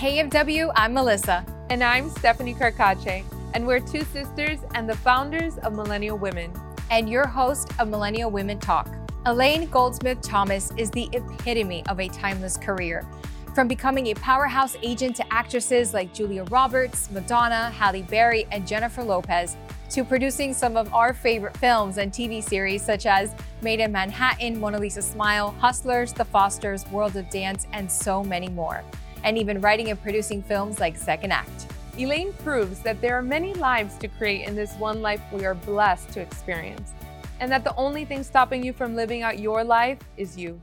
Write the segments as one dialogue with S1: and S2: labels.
S1: Hey FW, I'm Melissa.
S2: And I'm Stephanie Carcache, and we're two sisters and the founders of Millennial Women.
S1: And your host of Millennial Women Talk. Elaine Goldsmith Thomas is the epitome of a timeless career. From becoming a powerhouse agent to actresses like Julia Roberts, Madonna, Halle Berry, and Jennifer Lopez, to producing some of our favorite films and TV series such as Maid in Manhattan, Mona Lisa Smile, Hustlers, The Fosters, World of Dance, and so many more. And even writing and producing films like Second Act.
S2: Elaine proves that there are many lives to create in this one life we are blessed to experience, and that the only thing stopping you from living out your life is you.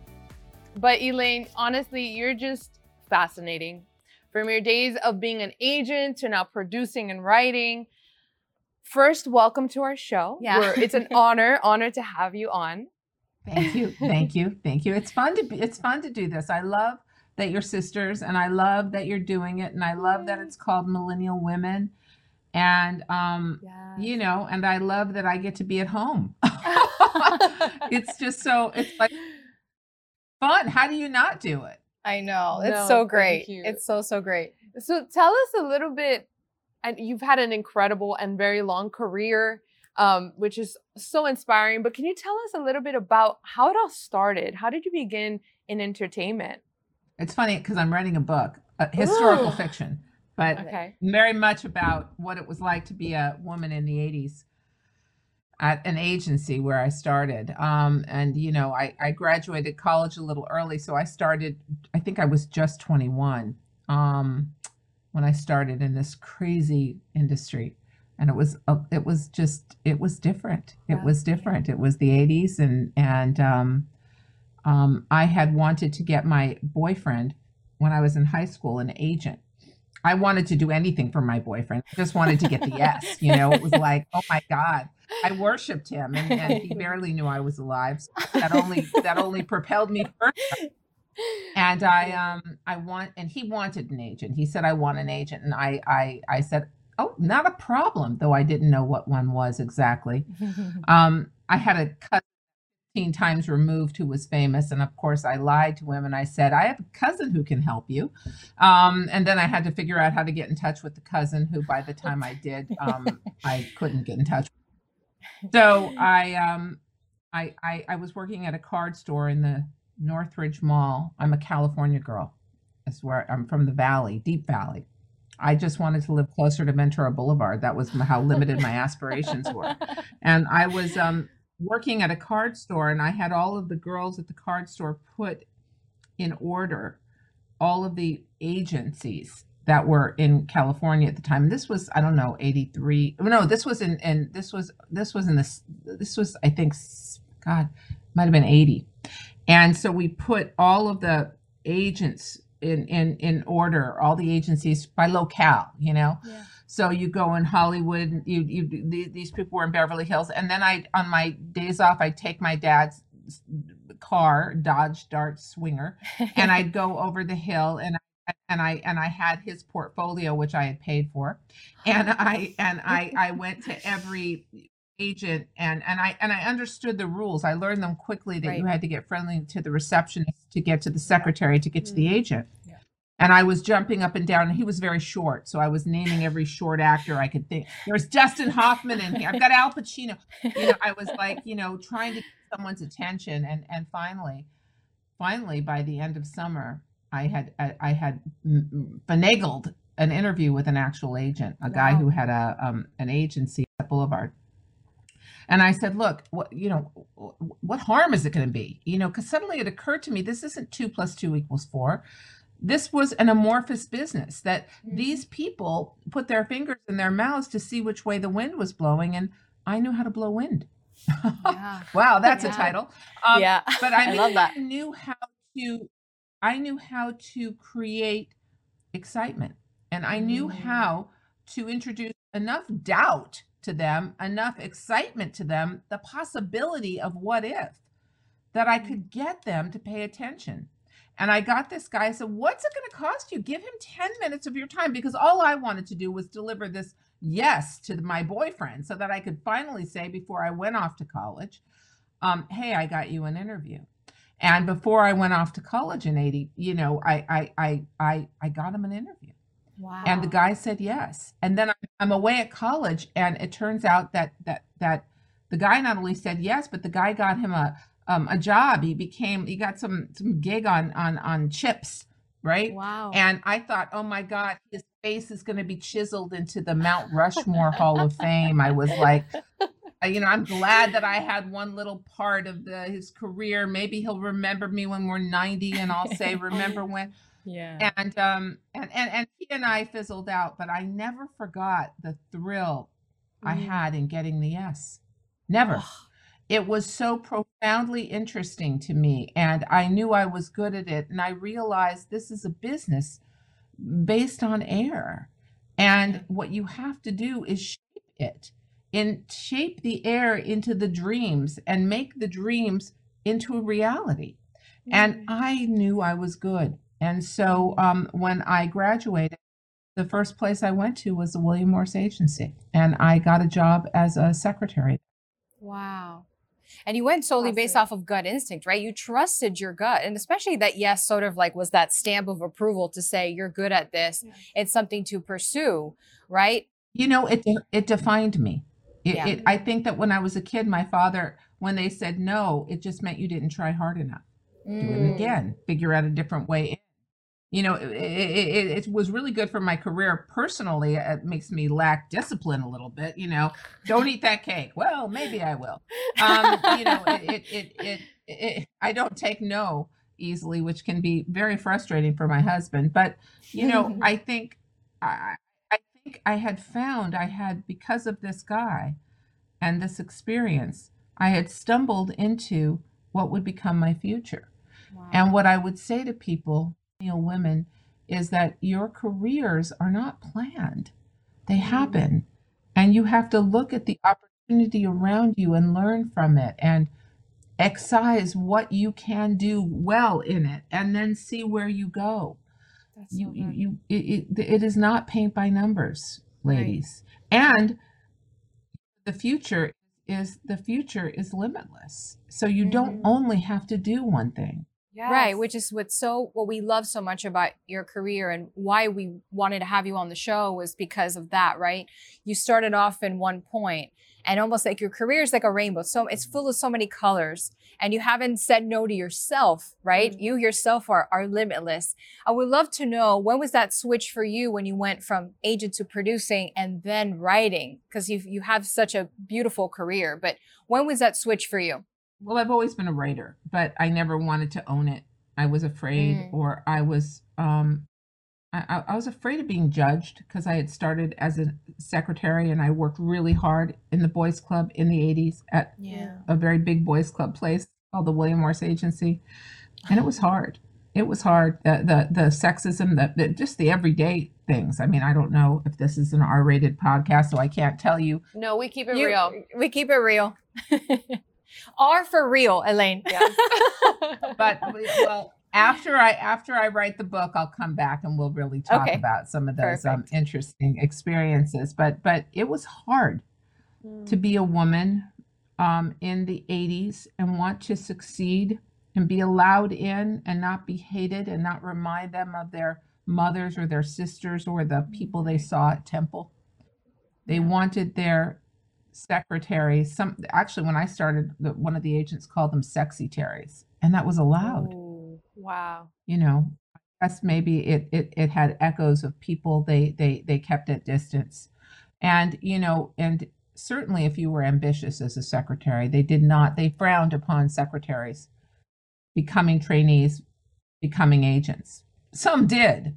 S2: But Elaine, honestly, you're just fascinating. From your days of being an agent to now producing and writing, First, welcome to our show.
S1: Yeah.
S2: We're, it's an honor, honor to have you on.
S3: Thank you, thank you, thank you. It's fun to be, it's fun to do this. I love that you're sisters, and I love that you're doing it, and I love that it's called Millennial Women, and um,
S2: Yes.
S3: you know, and I love that I get to be at home. it's just so it's like fun. How do you not do it?
S1: I know. It's
S2: No,
S1: so great. It's so, so great.
S2: So tell us a little bit, and you've had an incredible and very long career, um, which is so inspiring. But can you tell us a little bit about how it all started? How did you begin in entertainment?
S3: It's funny because I'm writing a book, a historical
S2: Ooh.
S3: fiction, but
S2: Okay.
S3: very much about what it was like to be a woman in the 80s at an agency where I started. Um, and, you know, I, I graduated college a little early. So I started, I think I was just 21 um, when I started in this crazy industry. And it was, uh, it was just, it was different. It was different. It was the 80s. And, and um, um, I had wanted to get my boyfriend when I was in high school, an agent. I wanted to do anything for my boyfriend. I just wanted to get the yes. You know, it was like, oh my God. I worshipped him and, and he barely knew I was alive. So that only that only propelled me further. And I um I want and he wanted an agent. He said, I want an agent. And I I I said, Oh, not a problem, though I didn't know what one was exactly. Um, I had a cousin 15 times removed who was famous. And of course, I lied to him and I said, I have a cousin who can help you. Um, and then I had to figure out how to get in touch with the cousin who, by the time I did, um, I couldn't get in touch. So I, um, I, I, I was working at a card store in the Northridge Mall. I'm a California girl. That's where I'm from the Valley, Deep Valley. I just wanted to live closer to Ventura Boulevard. That was how limited my aspirations were and I was um, working at a card store, and I had all of the girls at the card store put in order all of the agencies that were in California at the time. This was I don't know eighty three. No, this was in and this was this was in this this was I think God might have been eighty, and so we put all of the agents in in in order, all the agencies by locale. You know.
S1: Yeah.
S3: So you go in Hollywood, you you these people were in Beverly Hills, and then I on my days off I take my dad's car, Dodge Dart Swinger, and I'd go over the hill and I, and I and I had his portfolio which I had paid for, and I and I I went to every agent and and I and I understood the rules. I learned them quickly that you had to get friendly to the receptionist, to get to the secretary, to get to the
S2: Mhm.
S3: agent. And I was jumping up and down, and he was very short, so I was naming every short actor I could think. There's Dustin Hoffman in here. I've got Al Pacino. You know, I was like, you know, trying to get someone's attention, and and finally, finally, by the end of summer, I had I, I had finagled an interview with an actual agent, a guy who had a um, an agency at Boulevard. And I said, look, what you know, what harm is it going to be? You know, because suddenly it occurred to me this isn't two plus two equals four. This was an amorphous business that these people put their fingers in their mouths to see which way the wind was blowing, and I knew how to blow wind.
S1: Yeah.
S3: wow, that's a title. Um,
S1: yeah.
S3: but I,
S1: I
S3: mean,
S1: love that.
S3: I knew how to I knew how to create excitement and I knew
S2: Mm.
S3: how to introduce enough doubt to them, enough excitement to them, the possibility of what if that I could get them to pay attention. And I got this guy. I said, What's it going to cost you? Give him 10 minutes of your time because all I wanted to do was deliver this yes to my boyfriend so that I could finally say before I went off to college, um, Hey, I got you an interview. And before I went off to college in 80, you know, I I I I, I got him an interview.
S1: Wow.
S3: And the guy said yes. And then I'm- I'm away at college and it turns out that that that the guy not only said yes, but the guy got him a um, a job. He became he got some some gig on on on chips, right?
S1: Wow.
S3: And I thought, oh my God, his face is going to be chiseled into the Mount Rushmore Hall of Fame. I was like, you know, I'm glad that I had one little part of the, his career. Maybe he'll remember me when we're 90 and I'll say, remember when.
S1: yeah.
S3: And um and, and and he and I fizzled out, but I never forgot the thrill I
S2: Mm.
S3: had in getting the yes. Never it was so profoundly interesting to me and i knew i was good at it and i realized this is a business based on air and what you have to do is shape it and shape the air into the dreams and make the dreams into a reality. And i knew i was good and so um, when i graduated the first place i went to was the william morris agency and i got a job as a secretary.
S1: Wow. And you went solely based off of gut instinct, right? You trusted your gut. And especially that yes sort of like was that stamp of approval to say you're good at this.
S2: Yeah.
S1: It's something to pursue, right?
S3: you know it it defined me it,
S1: Yeah.
S3: it, i think that when i was a kid my father when they said no it just meant you didn't try hard enough do it
S1: Mm.
S3: again figure out a different way in. You know it, it, it, was really good for my career personally it makes me lack discipline a little bit you know don't eat that cake. Well maybe i will. Um, you know it, it, it, it, i don't take no easily which can be very frustrating for my husband but you know i think i i think i had found i had because of this guy and this experience i had stumbled into what would become my future.
S1: Wow.
S3: and what i would say to people women is that your careers are not planned. They happen. And you have to look at the opportunity around you and learn from it and excise what you can do well in it and then see where you go.
S2: That's so
S3: you you, you it, it, it is not paint by numbers
S1: Right.
S3: ladies. And the future is the future is limitless. So you don't
S2: Mhm.
S3: only have to do one thing
S1: Right, which is what's so what we love so much about your career and why we wanted to have you on the show was because of that, right? You started off in one point and almost like your career is like a rainbow. So it's full of so many colors and you haven't said no to yourself, right?
S2: Mhm.
S1: You yourself are are limitless. I would love to know when was that switch for you when you went from agent to producing and then writing because you you have such a beautiful career, but when was that switch for you?
S3: Well i've always been a writer but i never wanted to own it i was afraid
S1: Mm.
S3: or i was um I, I- I was afraid of being judged because I had started as a secretary and I worked really hard in the boys club in the 80s at
S1: Yeah.
S3: a very big boys club place called the William Morris Agency, and it was hard. It was hard. The the the sexism, the, the just the everyday things. I mean, I don't know if this is an R-rated podcast, so I can't tell you.
S2: No, we keep it
S1: You-
S2: real.
S1: We keep it real. R for real, Elaine.
S2: Yes.
S3: But well, after I after I write the book, I'll come back and we'll really talk
S1: Okay.
S3: about some of those um, interesting experiences. But but it was hard to be a woman um, in the 80s and want to succeed and be allowed in and not be hated and not remind them of their mothers or their sisters or the people they saw at temple they wanted their secretaries. Some actually when i started the, one of the agents called them sexy terries and that was allowed.
S1: Ooh.
S2: wow.
S3: you know I guess maybe it, it it had echoes of people. They they they kept at distance. And you know and certainly if you were ambitious as a secretary they did not they frowned upon secretaries becoming trainees becoming agents. Some did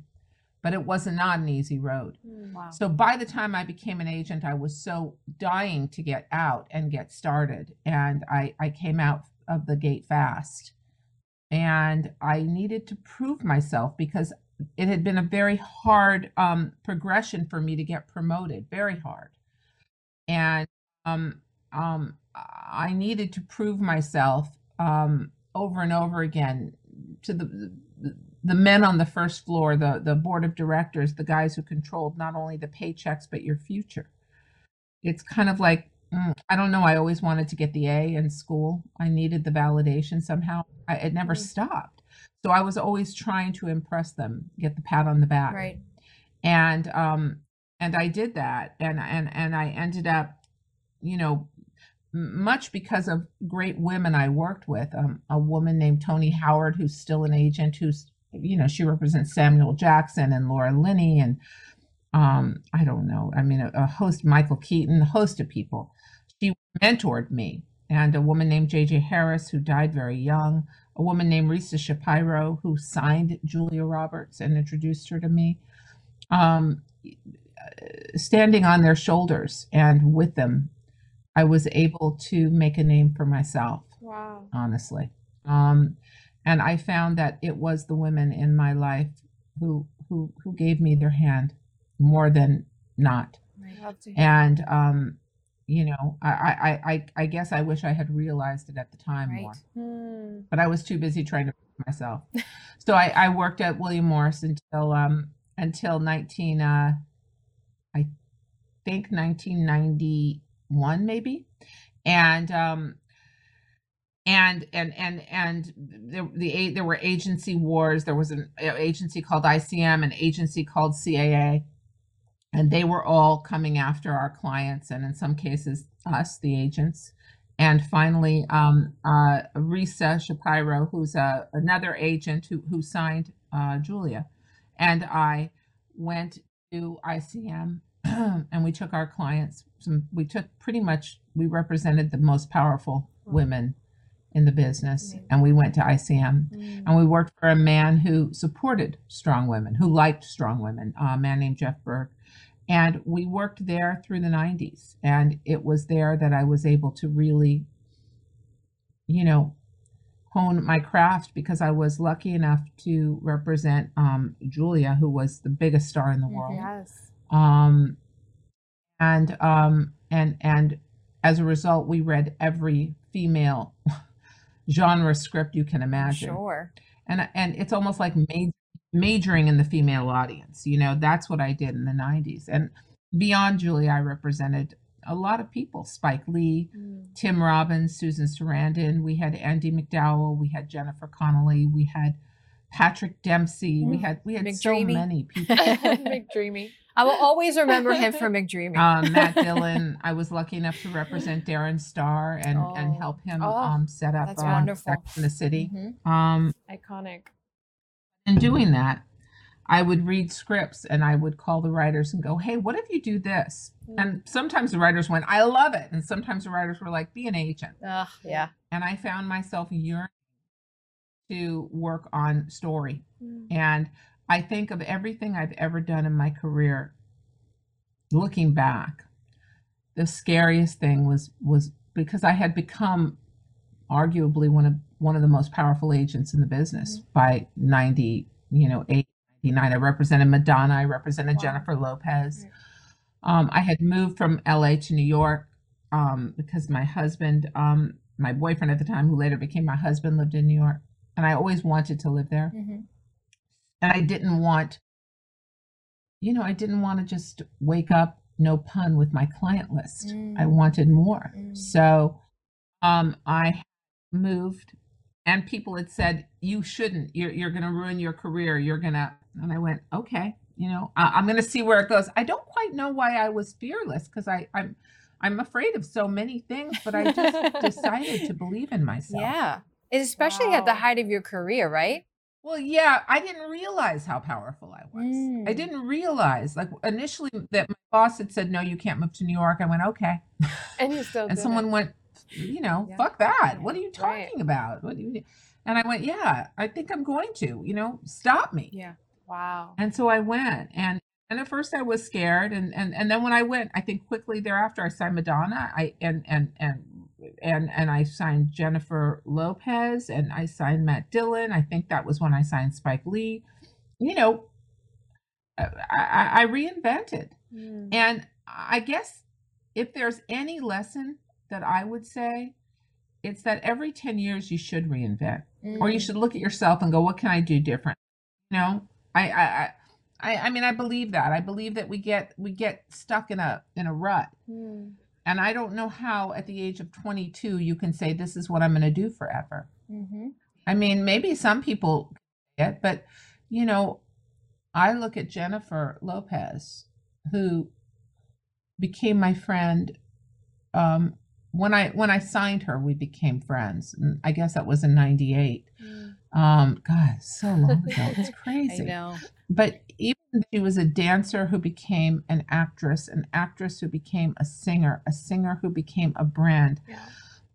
S3: but it was not an easy road
S1: Wow.
S3: so by the time I became an agent, I was so dying to get out and get started. And I, I came out of the gate fast. And I needed to prove myself because it had been a very hard um, progression for me to get promoted, very hard. And um, um, I needed to prove myself um, over and over again to the, the the men on the first floor, the the board of directors, the guys who controlled not only the paychecks but your future. It's kind of like Mm, I don't know. I always wanted to get the A in school. I needed the validation somehow. I, it never
S2: Mm.
S3: stopped. So I was always trying to impress them, get the pat on the back.
S1: Right.
S3: And um and I did that and and and I ended up, you know, much because of great women I worked with. Um, a woman named Toni Howard, who's still an agent, who's you know she represents Samuel Jackson and Laura Linney and um I don't know. I mean a, a host Michael Keaton, a host of people. She mentored me and a woman named JJ Harris who died very young. A woman named Risa Shapiro who signed Julia Roberts and introduced her to me. Um, standing on their shoulders and with them, I was able to make a name for myself,
S2: Wow.
S3: honestly. Um, and I found that it was the women in my life who who who gave me their hand more than not.
S2: Love.
S3: And um, you know, I I I I guess I wish I had realized it at the time
S1: Right.
S3: more
S2: Hmm.
S3: but I was too busy trying to prove myself. so I, I worked at William Morris until um until nineteen uh I think nineteen ninety one maybe, and um and and and and there the there were agency wars. There was an agency called ICM, an agency called CAA, and they were all coming after our clients, and in some cases us, the agents and finally um, uh, Risa Shapiro, who's uh, another agent who, who signed uh, Julia, and I went to ICM and we took our clients. Some, we took pretty much we represented the most powerful women in the business, and we went to ICM
S2: Hmm.
S3: and we worked for a man who supported strong women, who liked strong women, a man named Jeff Berg. And we worked there through the 90s. And it was there that I was able to really, you know, hone my craft because I was lucky enough to represent um, Julia, who was the biggest star in the
S1: Mhm.
S3: world.
S2: Yes.
S3: Um, and um, and and as a result, we read every female genre script you can imagine
S1: Sure.
S3: and and it's almost like ma- majoring in the female audience you know that's what i did in the 90s and beyond julie i represented a lot of people spike lee
S2: Hmm.
S3: tim robbins susan sarandon we had andie macdowell we had jennifer connelly we had patrick dempsey we
S1: Mm.
S3: had we had so many people
S2: Big dreamy.
S1: I will always remember him from McDreamy.
S3: um, matt dillon i was lucky enough to represent darren star and and
S1: Oh.
S3: help him
S2: Oh,
S3: um, set up
S1: that's
S3: um,
S1: wonderful.
S3: Sex in the city
S1: Mhm.
S3: um,
S2: Iconic.
S3: in doing that, I would read scripts and I would call the writers and go, Hey, what if you do this? And sometimes the writers went, I love it. And sometimes the writers were like, Be an agent.
S1: Ugh, yeah.
S3: And I found myself yearning to work on story.
S2: Hmm.
S3: And I think of everything I've ever done in my career, looking back, the scariest thing was was because I had become arguably one of one of the most powerful agents in the business by 90, you know, 8, 99. I represented Madonna, I represented
S2: Wow.
S3: Jennifer Lopez.
S2: Right.
S3: Um, I had moved from LA to New York um, because my husband, um, my boyfriend at the time, who later became my husband, lived in New York. And I always wanted to live there
S1: Mhm.
S3: And I didn't want, you know, I didn't want to just wake up, no pun, with my client list. I
S1: Mm.
S3: wanted more.
S1: Mm.
S3: So um, I moved, and people had said, "You shouldn't. You're you're going to ruin your career. You're gonna." And I went, "Okay, you know, I, I'm going to see where it goes." I don't quite know why I was fearless because I I'm I'm afraid of so many things, but I just decided to believe in myself.
S1: Yeah. Especially at the height of your career, right?
S3: Well, yeah, I didn't realize how powerful I was. I
S1: Mm.
S3: didn't realize, like initially, that my boss had said, "No, you can't move to New York." I went, "Okay,"
S2: And you still
S3: and someone
S2: it.
S3: went, "You know,
S2: Yeah.
S3: fuck that. What are you
S2: Right.
S3: talking about? What do you?" And I went, "Yeah, I think I'm going to. You know, stop me."
S1: Yeah.
S2: Wow.
S3: And so I went, and and at first I was scared, and and and then when I went, I think quickly thereafter I signed Madonna, I and and and and and I signed Jennifer Lopez, and I signed Matt Dillon. I think that was when I signed Spike Lee. You know, I, I, I reinvented,
S2: Hmm.
S3: and I guess if there's any lesson that I would say, it's that every ten years you should reinvent or you
S1: Mm.
S3: should look at yourself and go, what can I do different? You know, I, I, I, I, I mean, I believe that. I believe that we get we get stuck in a in a rut,
S2: Hmm.
S3: And I don't know how at the age of 22 you can say this is what I'm going to do forever.
S1: Mm-hmm.
S3: I mean, maybe some people get, but you know, I look at Jennifer Lopez, who became my friend. Um, when I when I signed her, we became friends. And I guess that was in '98. Um, God, so long ago. It's crazy.
S1: I know.
S3: But even she was a dancer who became an actress, an actress who became a singer, a singer who became a brand,
S2: Yeah.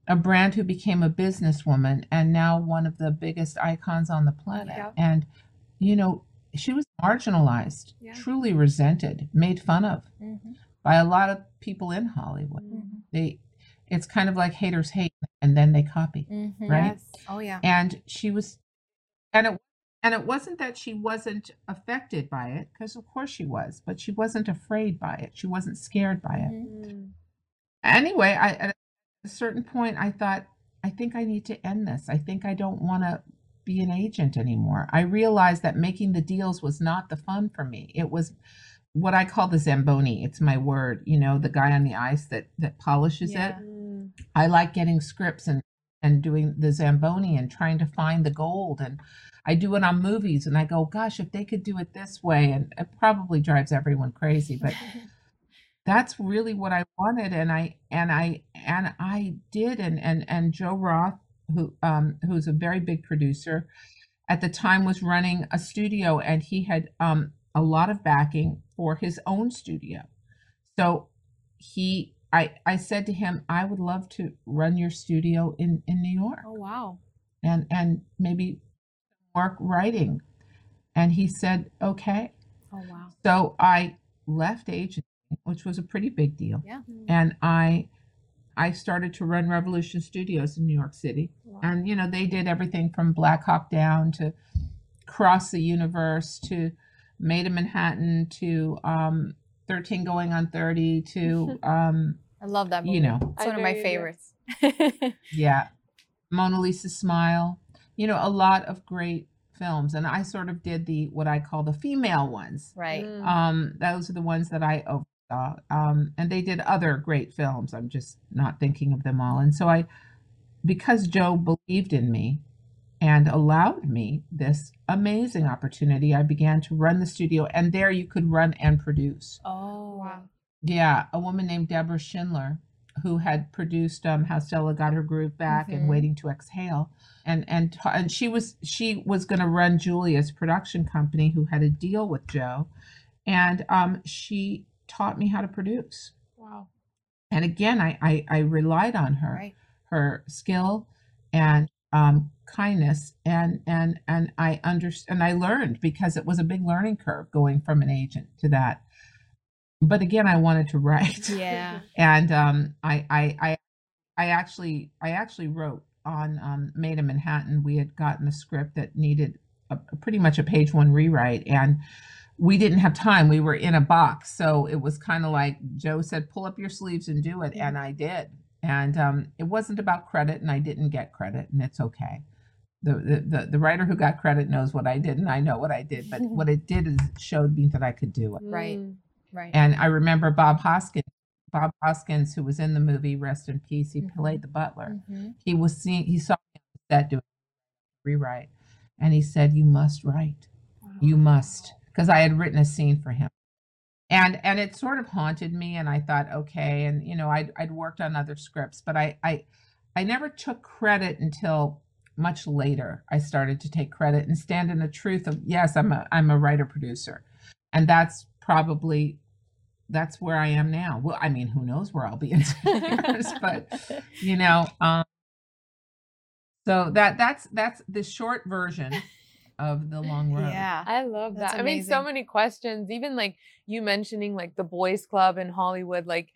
S3: a brand who became a businesswoman, and now one of the biggest icons on the planet.
S2: Yeah.
S3: And, you know, she was marginalized,
S2: Yeah.
S3: truly resented, made fun of
S1: Mm-hmm.
S3: by a lot of people in Hollywood.
S2: Mm.
S3: They, it's kind of like haters hate, and then they copy
S1: Mm-hmm.
S3: Right?
S2: Yes.
S1: Oh yeah.
S3: and she was and it and it wasn't that she wasn't affected by it because of course she was but she wasn't afraid by it she wasn't scared by it
S1: Mhm.
S2: Mm.
S3: anyway i at a certain point i thought i think i need to end this i think i don't want to be an agent anymore i realized that making the deals was not the fun for me it was what i call the zamboni it's my word you know the guy on the ice that that polishes it
S1: Yeah.
S2: Mm.
S3: I like getting scripts and and doing the Zamboni and trying to find the gold. And I do it on movies and I go, gosh, if they could do it this way, and it probably drives everyone crazy, but that's really what I wanted. And I and I and I did. And and and Joe Roth, who um who's a very big producer, at the time was running a studio and he had um a lot of backing for his own studio. So he I I said to him, I would love to run your studio in in New York
S1: Oh wow.
S3: and and maybe work writing. And he said, okay.
S1: Oh wow.
S3: So I left agency, which was a pretty big deal,
S1: Yeah.
S3: and I I started to run Revolution Studios in New York City.
S2: Wow.
S3: And you know, they did everything from Black Hawk Down to Cross the Universe to Maid in Manhattan to um 13 going on 30 to um
S1: I love that movie.
S3: you know
S1: it's
S2: I
S1: one of my favorites.
S3: yeah mona lisa smile you know a lot of great films and i sort of did the what i call the female ones
S1: right.
S2: Mm.
S3: um those are the ones that i oversaw um and they did other great films i'm just not thinking of them all and so i because joe believed in me and allowed me this amazing opportunity i began to run the studio and there you could run and produce
S1: Oh
S2: Wow.
S3: Yeah, a woman named Deborah Schindler, who had produced um, "How Stella Got Her Groove Back"
S1: Mhm.
S3: and "Waiting to Exhale," and and and she was she was going to run Julia's production company, who had a deal with Joe, and um, she taught me how to produce.
S2: Wow.
S3: And again, I I, I relied on her
S1: Right.
S3: her skill and um, kindness and and and I understand and I learned because it was a big learning curve going from an agent to that. But again, I wanted to write,
S1: Yeah.
S3: and um, I, I I I actually I actually wrote on um, Maid in Manhattan. We had gotten a script that needed a, a pretty much a page one rewrite, and we didn't have time. We were in a box, so it was kind of like Joe said, "Pull up your sleeves and do it," and I did. And um, it wasn't about credit, and I didn't get credit, and it's okay. The, the, the, the writer who got credit knows what I did, and I know what I did. But what it did is it showed me that I could do it.
S1: Right. Right.
S3: And I remember Bob Hoskins, Bob Hoskins, who was in the movie Rest in Peace. He
S1: Mhm.
S3: played the butler.
S1: Mhm.
S3: He was seeing, he saw set doing rewrite, and he said, "You must write. You must," because I had written a scene for him. And and it sort of haunted me, and I thought, okay, and you know, I'd I'd worked on other scripts, but I I I never took credit until much later. I started to take credit and stand in the truth of yes, I'm a I'm a writer producer, and that's probably that's where I am now. Well, I mean, who knows where I'll be in 10 years, but you know, um, so that that's that's the short version of the long road.
S1: yeah.
S2: I love
S1: That's
S2: that. I mean, so many questions. Even like you mentioning like the boys club in Hollywood, like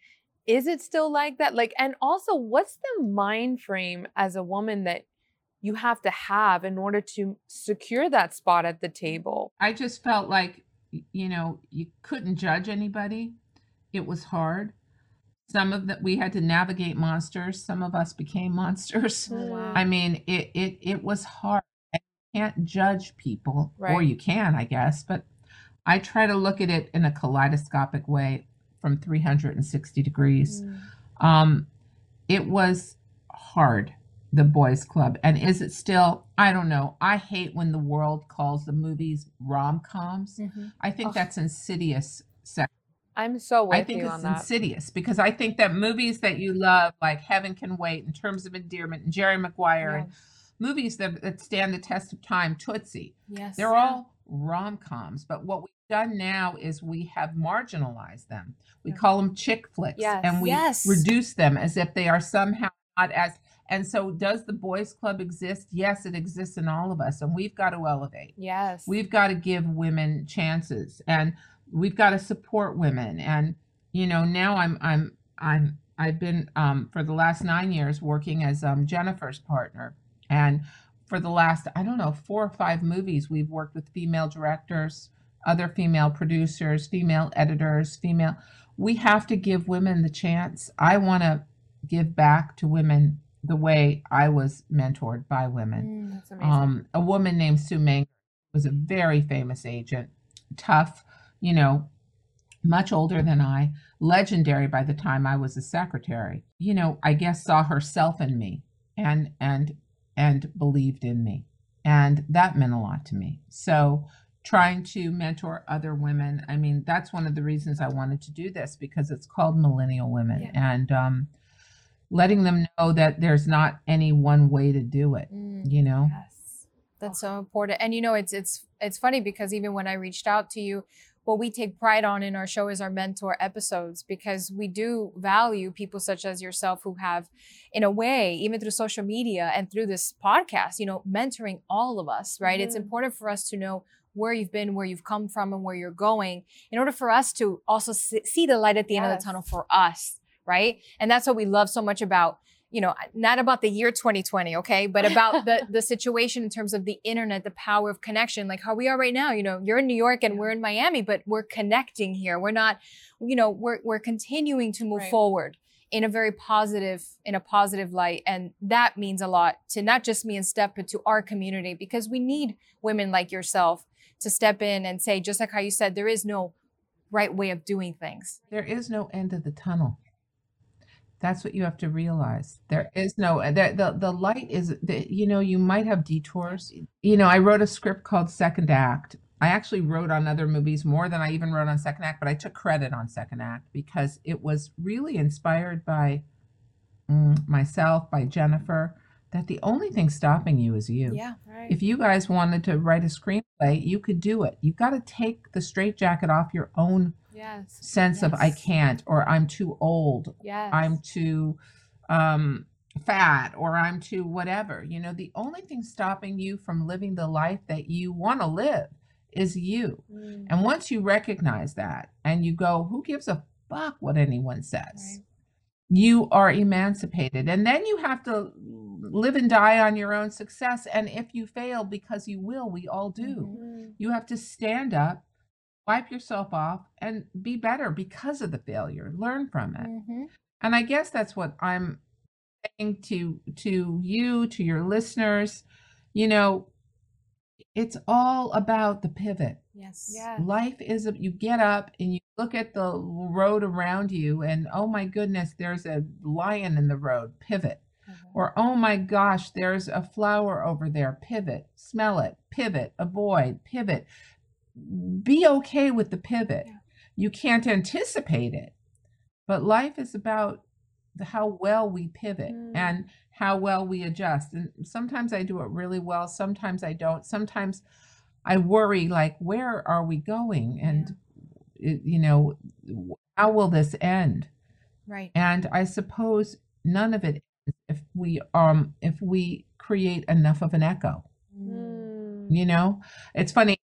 S2: is it still like that? Like and also what's the mind frame as a woman that you have to have in order to secure that spot at the table?
S3: I just felt like y- you know you couldn't judge anybody. It was hard. Some of that we had to navigate monsters. Some of us became monsters.
S1: Oh, wow.
S3: I mean, it it it was hard. You can't judge people, or you can, I guess. But I try to look at it in a kaleidoscopic way, from 360 degrees. Um, it was hard, the boys' club. And is it still? I don't know. I hate when the world calls the movies rom coms.
S1: Mhm.
S3: I think
S2: Ugh.
S3: that's insidious. Sex.
S2: I'm so with
S3: I think it's
S2: on that.
S3: insidious because I think that movies that you love, like Heaven Can Wait, in terms of endearment, and Jerry Maguire, and movies that, that stand the test of time, Tootsie,
S1: Yes.
S3: they're
S2: Yeah.
S3: all rom coms. But what we've done now is we have marginalized them. We call them chick flicks,
S2: Yes.
S3: and we
S1: Yes.
S3: reduce them as if they are somehow not as. And so, does the boys' club exist? Yes, it exists in all of us, and we've got to elevate.
S2: Yes.
S3: We've got to give women chances, and we've got to support women. And you know, now I'm I'm I'm I've been um, for the last nine years working as um, Jennifer's partner, and for the last I don't know four or five movies we've worked with female directors, other female producers, female editors, female. We have to give women the chance. I want to give back to women the way I was mentored by women
S2: Mm,
S3: um, a woman named Sue Mengers was a very famous agent, tough, you know, much older than I, legendary by the time I was a secretary. You know, I guess saw herself in me and and and believed in me. And that meant a lot to me. So trying to mentor other women, I mean, that's one of the reasons I wanted to do this because it's called Millennial Women.
S2: Yeah.
S3: And um letting them know that there's not any one way to do it,
S2: Mm,
S3: you know?
S2: yes.
S1: That's so important. And you know, it's it's it's funny because even when I reached out to you, what we take pride on in our show is our mentor episodes because we do value people such as yourself who have, in a way, even through social media and through this podcast, you know, mentoring all of us, right? It's
S2: Mhm.
S1: important for us to know where you've been, where you've come from, and where you're going in order for us to also see see the light at the end of the tunnel for us, right? And that's what we love so much about you know, not about the year 2020, okay, but about the the situation in terms of the internet, the power of connection, like how we are right now. You know, you're in New York and
S2: Yeah.
S1: we're in Miami, but we're connecting here. We're not, you know, we're we're continuing to move
S2: Right.
S1: forward in a very positive in a positive light and that means a lot to not just me and step but to our community because we need women like yourself to step in and say just like how you said there is no right way of doing things
S3: There is no end of the tunnel. That's what you have to realize. There is no the the, the light is the, you know you might have detours. You know, I wrote a script called Second Act. I actually wrote on other movies more than I even wrote on Second Act, but I took credit on Second Act because it was really inspired by mm, myself, by Jennifer. That the only thing stopping you is you.
S1: yeah
S2: Right.
S3: If you guys wanted to write a screenplay, you could do it. You've got to take the straitjacket off your own
S2: yes.
S3: sense of I can't or I'm too old,
S2: Yes.
S3: I'm too um fat or I'm too whatever. You know, the only thing stopping you from living the life that you want to live is you.
S2: Mm,
S3: And once you recognize that and you go, who gives a fuck what anyone says?
S1: Right.
S3: You are emancipated. And then you have to live and die on your own success. And if you fail, because you will, we all do,
S2: mm,
S3: you have to stand up, wipe yourself off, and be better because of the failure. Learn from it.
S1: Mhm.
S3: And I guess that's what I'm saying to to you, to your listeners. You know, it's all about the pivot.
S1: yes
S2: Yes.
S3: Life is a, you get up and you look at the road around you and oh my goodness, there's a lion in the road. Pivot.
S2: Mhm.
S3: Or oh my gosh, there's a flower over there. Pivot. Smell it. Pivot. Avoid. Pivot. Be okay with the pivot.
S2: Yeah.
S3: You can't anticipate it. But life is about the, how well we pivot
S2: Mm.
S3: and how well we adjust. And sometimes I do it really well, sometimes I don't. Sometimes I worry like where are we going and it- you know how will this end?
S1: right
S3: And I suppose none of it if we um if we create enough of an echo.
S2: Mm.
S3: You know, it's funny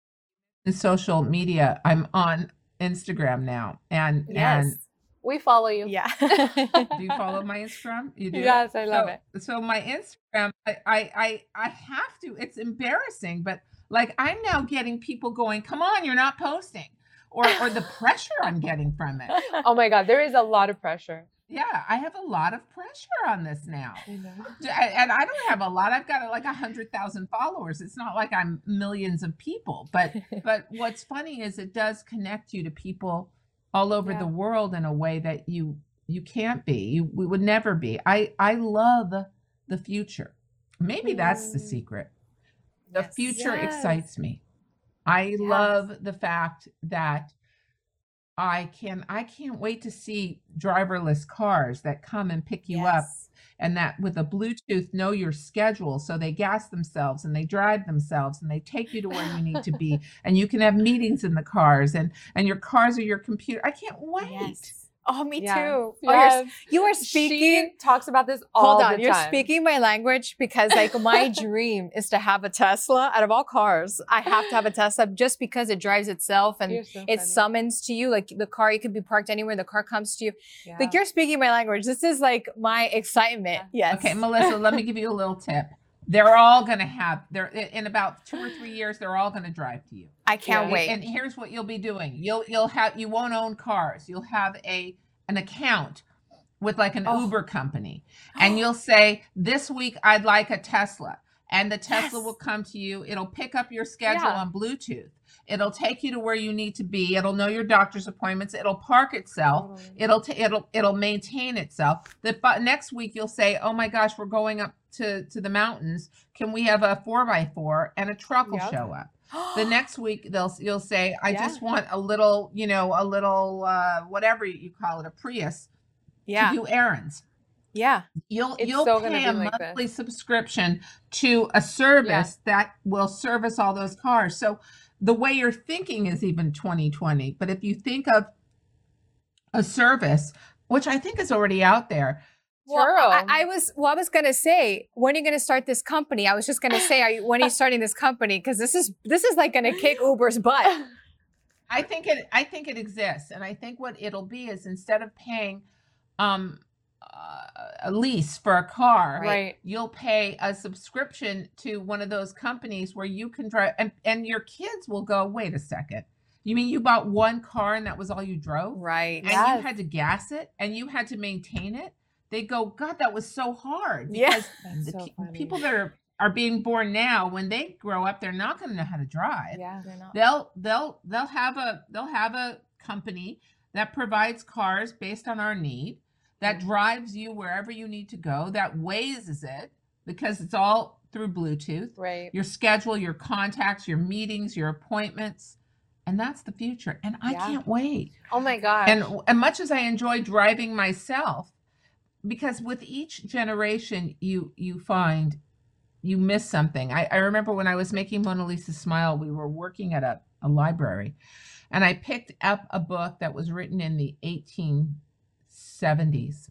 S3: social media. I'm on Instagram now, and
S2: Yes. We follow you.
S1: yeah
S3: do you follow my Instagram? You do.
S2: Yes, I love
S3: so,
S2: it.
S3: So my Instagram, I, I I I have to. It's embarrassing, but like I'm now getting people going. Come on, you're not posting, or or the pressure I'm getting from it.
S2: oh my God, there is a lot of pressure.
S3: Yeah, I have a lot of pressure on this now. And I don't have a lot. I've got like a hundred thousand followers. It's not like I'm millions of people, but but what's funny is it does connect you to people all over
S2: Yeah.
S3: the world in a way that you You can't be. You, we would never be. I I love the future. Maybe that's the
S2: Mm.
S3: secret. The
S1: Yes.
S3: future
S2: Yes.
S3: excites me. I
S2: Yes.
S3: love the fact that I can I can't wait to see driverless cars that come and pick you up and that with a Bluetooth know your schedule so they gas themselves and they drive themselves and they take you to where you need to be and you can have meetings in the cars and and your cars are your computer. I can't wait.
S1: Yes. Oh, me
S2: Yes.
S1: too. Oh, you're,
S2: Yes.
S1: you are
S2: She
S1: speaking.
S2: talks about this all the time.
S1: Hold on, you're
S2: time.
S1: speaking my language because like my dream is to have a Tesla. Out of all cars, I have to have a Tesla just because it drives itself and
S2: so
S1: it
S2: funny.
S1: summons to you. Like the car, you could be parked anywhere. The car comes to you.
S2: Yeah.
S1: Like you're speaking my language. This is like my excitement. Yes.
S3: Okay, Melissa, let me give you a little tip. They're all going to have they're in about 2 or 3 years they're all going to drive to you.
S1: I can't
S2: Yeah.
S1: wait.
S3: And here's what you'll be doing. You'll you'll have you won't own cars. You'll have a an account with like an
S1: Oh.
S3: Uber company. And you'll say, "This week I'd like a Tesla." And the Tesla
S1: Yes.
S3: will come to you. It'll pick up your schedule
S2: Yeah.
S3: on Bluetooth. It'll take you to where you need to be. It'll know your doctor's appointments. It'll park itself. It'll t- it'll it'll maintain itself. The fu- next week you'll say, "Oh my gosh, we're going up to to the mountains. Can we have a four by four and a truck will
S2: Yep.
S3: show up?" The next week they'll you'll say i
S2: Yeah.
S3: just want a little you know a little uh whatever you call it a prius
S1: yeah.
S3: to do errands
S1: Yeah.
S3: you'll
S2: It's
S3: you'll pay a
S2: like this.
S3: monthly subscription to a service that will service all those cars so the way you're thinking is even 2020 but if you think of a service which i think is already out there
S1: Well, I, I was well. I was gonna say, when are you gonna start this company? I was just gonna say, are you, when are you starting this company? Because this is this is like gonna kick Uber's butt.
S3: I think it I think it exists and I think what it'll be is instead of paying um uh, a lease for a car
S2: Right.
S3: you'll pay a subscription to one of those companies where you can drive and, and your kids will go wait a second you mean you bought one car and that was all you drove
S1: Right.
S3: and
S2: Yes.
S3: you had to gas it and you had to maintain it they go god that was so hard
S1: Yeah.
S3: because
S2: That's
S3: the
S2: so
S3: ki- people that are are being born now when they grow up they're not going to know how to drive
S2: yeah.
S1: They're not-
S3: they'll they'll they'll have a they'll have a company that provides cars based on our need that
S2: Mhm.
S3: drives you wherever you need to go that weighs it because it's all through bluetooth
S2: Right.
S3: your schedule your contacts your meetings your appointments and that's the future and i
S2: Yeah.
S3: can't wait
S2: Oh my god
S3: and and much as i enjoy driving myself because with each generation you you find you miss something I, I remember when i was making mona lisa smile we were working at a, a library and i picked up a book that was written in the 1870s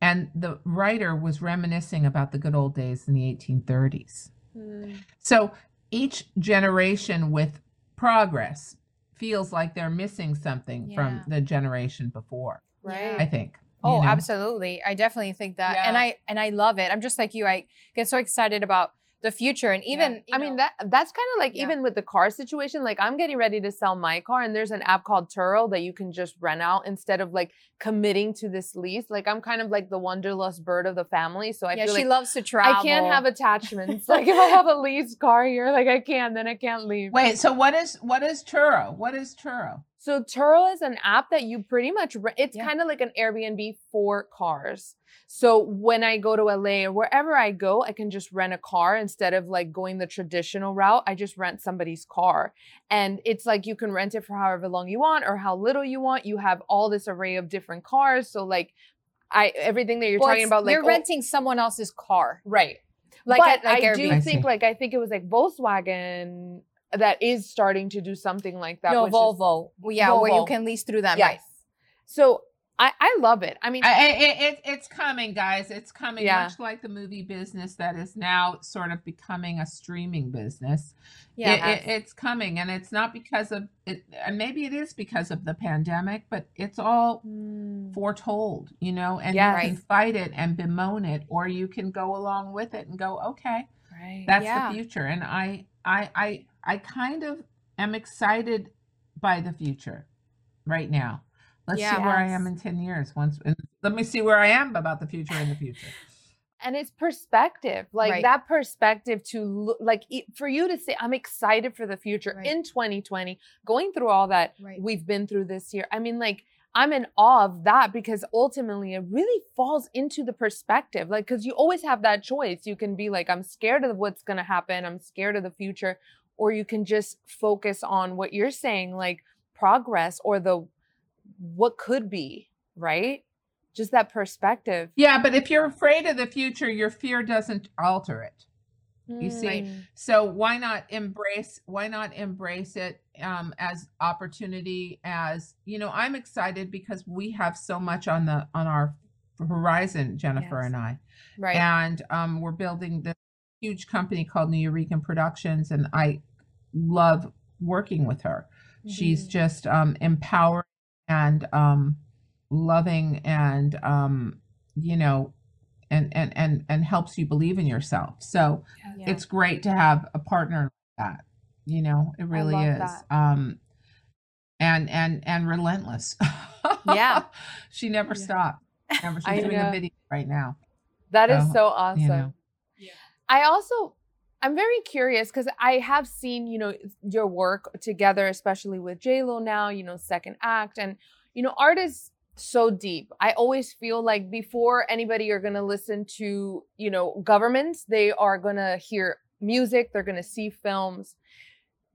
S3: and the writer was reminiscing about the good old days in the 1830s
S2: Hmm.
S3: so each generation with progress feels like they're missing something
S1: Yeah.
S3: from the generation before.
S2: right.
S3: I think. You
S1: Oh,
S3: know?
S1: absolutely. I definitely think that. And I and I love it. I'm just like you. I get so excited about the future and even you
S2: I mean that that's kind of like
S1: Yeah.
S2: even with the car situation. Like I'm getting ready to sell my car, and there's an app called Turo that you can just rent out instead of like committing to this lease. Like I'm kind of like the wanderlust bird of the family, so I
S1: yeah,
S2: feel
S1: she
S2: like
S1: loves to travel.
S2: I can't have attachments. like if I have a leased car here, like I can't, then I can't leave.
S3: Wait, so what is what is Turo? What is Turo?
S2: So Turo is an app that you pretty much re- it's
S1: Yeah.
S2: kind of like an Airbnb for cars. So when I go to LA or wherever I go, I can just rent a car instead of like going the traditional route. I just rent somebody's car. And it's like you can rent it for however long you want or how little you want. You have all this array of different cars. So like I everything that you're
S1: Well,
S2: talking about like
S1: you're
S2: oh,
S1: renting someone else's car.
S2: right.
S1: Like
S2: but
S1: at, like
S2: I
S1: Airbnb.
S2: do think
S3: see.
S2: like I think it was like Volkswagen that is starting to do something like that.
S1: no,
S2: which is-
S1: Volvo. Well, yeah, where you can lease through them.
S2: Yes.
S1: Right.
S2: So I, I love it. I mean,
S3: I, I, it, it, it's coming, guys. It's coming.
S2: Yeah.
S3: Much like the movie business that is now sort of becoming a streaming business.
S1: Yeah.
S3: It- it- it's coming, and it's not because of it. And maybe it is because of the pandemic, but it's all
S2: mm,
S3: foretold, you know. And
S2: Yes.
S3: you can fight it and bemoan it, or you can go along with it and go, okay,
S2: right.
S3: that's
S1: Yeah.
S3: the future and I, I i i kind of am excited by the future right now let's
S1: Yeah.
S3: see where i am in 10 years once and let me see where i am about the future in the future
S2: and it's perspective, like
S1: Right.
S2: that perspective to like for you to say, I'm excited for the future
S1: Right.
S2: in 2020, going through all that
S1: Right.
S2: we've been through this year. I mean, like, I'm in awe of that because ultimately it really falls into the perspective. Like, because you always have that choice. You can be like, I'm scared of what's going to happen, I'm scared of the future. Or you can just focus on what you're saying, like progress or the what could be, right? Just that perspective.
S3: Yeah, but if you're afraid of the future, your fear doesn't alter it. You see,
S2: Mm.
S3: so why not embrace? Why not embrace it um, as opportunity? As you know, I'm excited because we have so much on the on our horizon, Jennifer
S2: Yes.
S3: and I,
S2: right.
S3: and um, we're building this huge company called Nuyorican Productions, and I love working with her. She's
S2: Mhm.
S3: just um, empowering and um, loving, and um, you know, and and and and helps you believe in yourself. So
S2: Yeah.
S3: it's great to have a partner like that. You know, it really is.
S2: that.
S3: Um, and and and relentless.
S1: Yeah.
S3: she never
S2: Yeah.
S3: stopped. Never. She's
S2: I
S3: doing
S2: know.
S3: a video right now.
S2: That is
S3: So,
S2: so awesome.
S3: you know.
S2: I also I'm very curious because I have seen, you know, your work together, especially with JLo now, you know, second act. And, you know, art is so deep. I always feel like before anybody are gonna listen to, you know, governments, they are gonna hear music, they're gonna see films.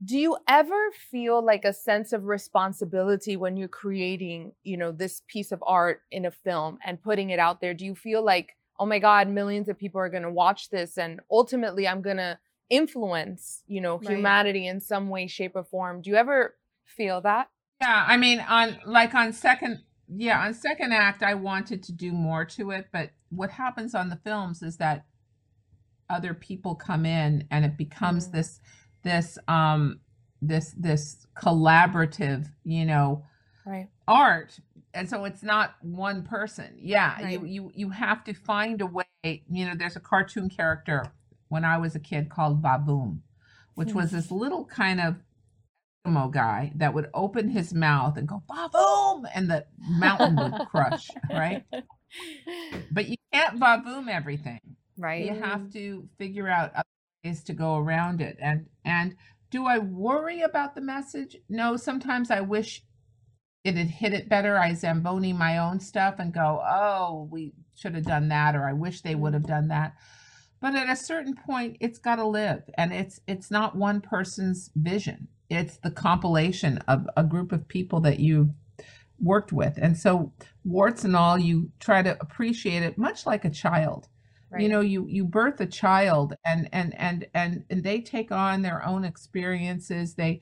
S2: Do you ever feel like a sense of responsibility when you're creating, you know, this piece of art in a film and putting it out there? Do you feel like oh my god millions of people are going to watch this and ultimately i'm going to influence you know
S1: Right.
S2: humanity in some way shape or form do you ever feel that
S3: Yeah, I mean, on like on second, yeah, on second act, I wanted to do more to it, but what happens on the films is that other people come in, and it becomes
S2: Mm.
S3: this, this, um, this, this collaborative, you know,
S2: right
S3: art, and so it's not one person. Yeah, you
S1: Right.
S3: you you have to find a way. You know, there's a cartoon character when I was a kid called Vavoom, which was hmm. this little kind of Eskimo guy that would open his mouth and go Vavoom, and the mountain would crush, right? But you can't Vavoom everything.
S1: Right.
S3: You have to figure out other ways to go around it. And and do I worry about the message? No, sometimes I wish it had hit it better. I Zamboni my own stuff and go, oh, we should have done that, or I wish they would mm. have done that. But at a certain point, it's got to live, and it's it's not one person's vision. It's the compilation of a group of people that you worked with, and so warts and all, you try to appreciate it, much like a child you know you you birth a child and and and and and they take on their own experiences they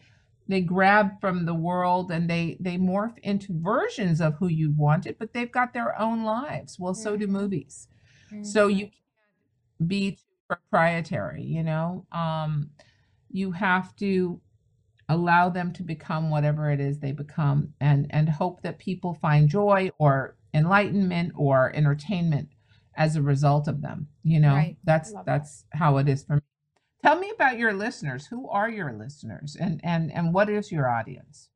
S3: they grab from the world and they they morph into versions of who you wanted but they've got their own lives well so do
S2: Mhm.
S3: movies so you can't be proprietary you know um you have to allow them to become whatever it is they become and and hope that people find joy or enlightenment or entertainment as a result of them you know
S1: Right.
S3: that's
S2: Love that.
S3: that's how it is for me tell me about your listeners who are your listeners and and and what is your audience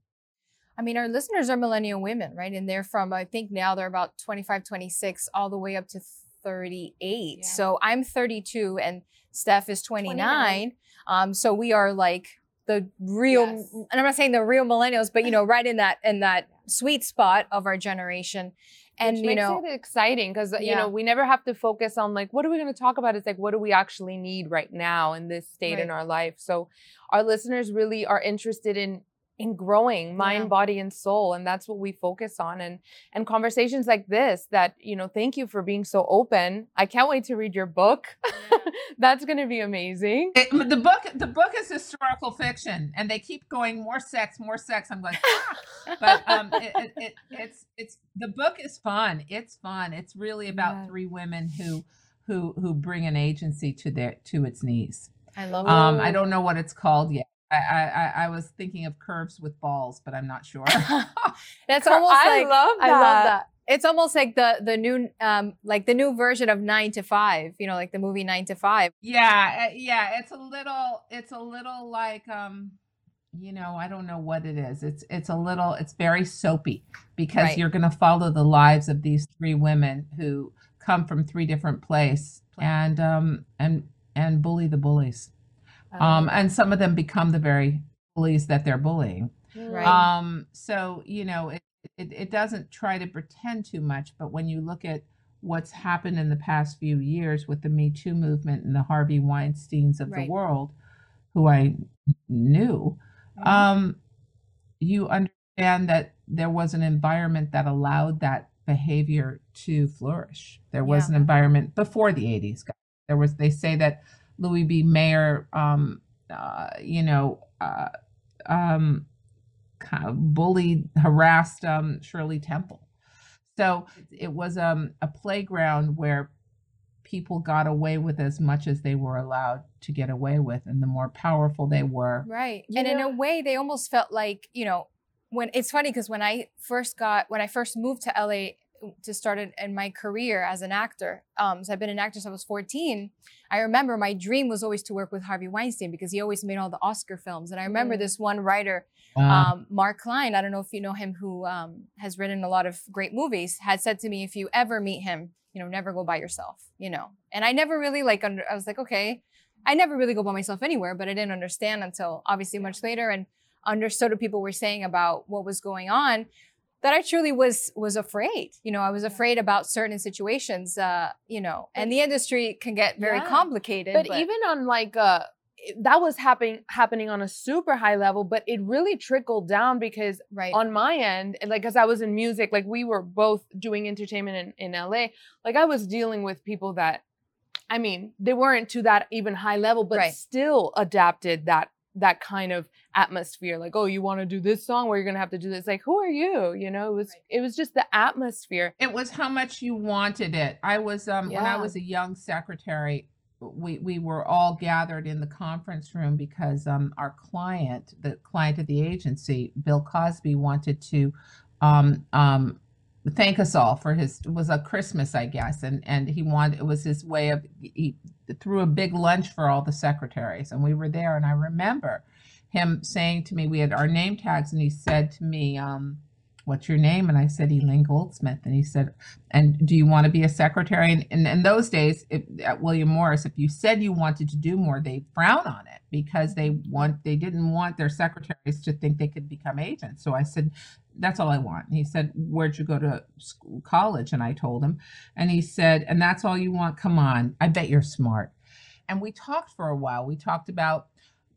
S1: I mean, our listeners are millennial women, right? And they're from, I think now they're about 25, 26, all the way up to 38.
S2: Yeah.
S1: So I'm 32 and Steph is 29.
S2: 29.
S1: Um, so we are like the real,
S2: Yes.
S1: and I'm not saying the real millennials, but you know, right in that, in that sweet spot of our generation. And,
S2: Which
S1: you
S2: makes
S1: know,
S2: it exciting because you know we never have to focus on like what are we going to talk about? It's like what do we actually need right now in this state in our life? So our listeners really are interested in in growing mind
S1: Yeah.
S2: body and soul and that's what we focus on and and conversations like this that you know thank you for being so open. I can't wait to read your book. That's going to be amazing.
S3: It, the book the book is historical fiction and they keep going more sex more sex. I'm going ah! but um it, it, it, it's it's the book is fun. It's fun. It's really about
S2: Yeah.
S3: three women who who who bring an agency to their to its knees.
S1: I love
S3: um i don't know what it's called yet I, I I- was thinking of curves with balls, but I'm not sure.
S1: That's almost
S2: I
S1: like,
S2: love
S1: I love
S2: that.
S1: It's almost like the the new um like the new version of Nine to Five. You know, like the movie Nine to Five.
S3: yeah, uh, yeah, it's a little, it's a little like, um, you know, I don't know what it is. It's it's a little, it's very soapy because
S1: Right.
S3: you're going to follow the lives of these three women who come from three different places and um and and bully the bullies. Um, and some of them become the very bullies that they're bullying.
S1: Right.
S3: Um, so you know, it, it, it doesn't try to pretend too much, but when you look at what's happened in the past few years with the Me Too movement and the Harvey Weinsteins of
S1: Right.
S3: the world, who I knew, um, you understand that there was an environment that allowed that behavior to flourish. There was
S1: Yeah.
S3: an environment before the 80s. There was, they say that Louis B. Mayer, um, uh, you know, uh, um, kind of bullied, harassed um, Shirley Temple. So it was um, a playground where people got away with as much as they were allowed to get away with. And the more powerful they were,
S1: Right.
S2: You
S1: and in a way, they almost felt like, you know, when it's funny because when I first got, when I first moved to LA to start in, in my career as an actor, um, so I've been an actor since I was 14. I remember my dream was always to work with Harvey Weinstein because he always made all the Oscar films. And I remember
S2: Mm.
S1: this one writer, um, Mark Klein, I don't know if you know him, who um, has written a lot of great movies, had said to me, if you ever meet him, you know, never go by yourself, you know. And I never really like, under, I was like, okay, I never really go by myself anywhere, but I didn't understand until obviously much later and understood what people were saying about what was going on that I truly was was afraid. You know, I was afraid about certain situations. Uh, you know, and the industry can get very
S2: Yeah.
S1: complicated.
S2: but even on like uh that was happening happening on a super high level but it really trickled down because
S1: right,
S2: on my end like because i was in music like we were both doing entertainment in, in la like i was dealing with people that i mean they weren't to that even high level but
S1: Right.
S2: still adapted that that kind of atmosphere like oh you want to do this song where you're gonna have to do this like who are you you know it was
S1: Right.
S2: it was just the atmosphere
S3: it was how much you wanted it. I was um when I was a young secretary, we we were all gathered in the conference room because um our client, the client of the agency, Bill Cosby, wanted to um um thank us all for his it was a Christmas, I guess, and and he wanted it was his way of he threw a big lunch for all the secretaries, and we were there, and I remember him saying to me, we had our name tags, and he said to me, um, "What's your name?" And I said, "Elaine Goldsmith," and he said, "And do you want to be a secretary?" And, in those days, if, at William Morris, if you said you wanted to do more, they frown on it because they want they didn't want their secretaries to think they could become agents. So I said, "That's all I want." And he said, "Where'd you go to school, college?" And I told him, and he said, "And that's all you want? Come on, I bet you're smart." And we talked for a while. We talked about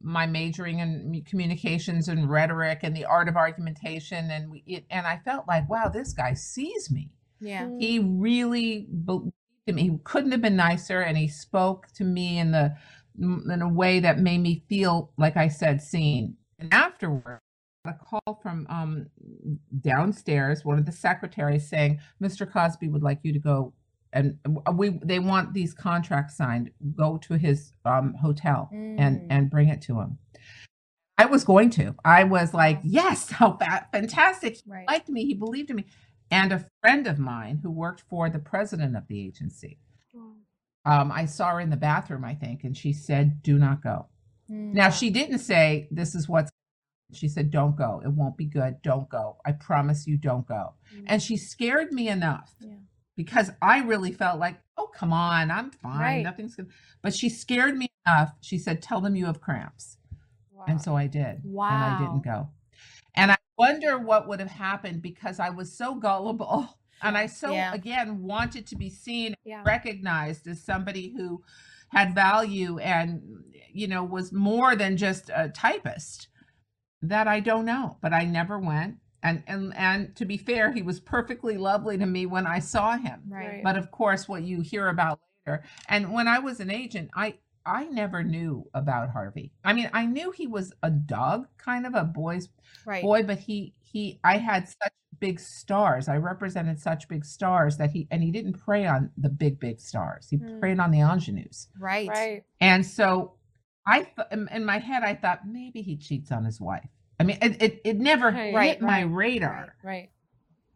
S3: my majoring in communications and rhetoric and the art of argumentation and we it, and I felt like wow this guy sees me.
S1: Yeah,
S3: he really believed in me. He couldn't have been nicer and he spoke to me in the in a way that made me feel like I said seen. And afterward a call from um downstairs one of the secretaries saying Mr. Cosby would like you to go and uh, we they want these contracts signed go to his um hotel and
S1: Mm.
S3: and bring it to him. I was going to. I was like, yes, how fa- fantastic. He
S1: right,
S3: liked me. He believed in me. And a friend of mine who worked for the president of the agency, um, I saw her in the bathroom, I think, and she said, do not go.
S1: Mm.
S3: Now, she didn't say, this is what's, she said, don't go. It won't be good. Don't go. I promise you, don't go. And she scared me enough
S1: Yeah.
S3: Because I really felt like, oh, come on, I'm fine.
S1: Right.
S3: Nothing's good. But she scared me enough. She said, tell them you have cramps. And so I did. Wow. And I didn't go. And I wonder what would have happened because I was so gullible. And I so,
S1: Yeah.
S3: again, wanted to be seen,
S2: yeah
S3: recognized as somebody who had value and, you know, was more than just a typist that I don't know. But I never went. And, and, and to be fair, he was perfectly lovely to me when I saw him.
S1: right,
S3: But of course, what you hear about later, and when I was an agent, I I never knew about Harvey. I mean, I knew he was a dog, kind of a boy's
S1: right,
S3: boy, but he he I had such big stars. I represented such big stars that he and he didn't prey on the big big stars. He
S2: Hmm.
S3: preyed on the ingenues.
S1: right,
S2: right
S3: And so I th- in, in my head I thought maybe he cheats on his wife. I mean, it it, it never
S2: Right,
S3: hit my
S1: right,
S3: radar.
S2: right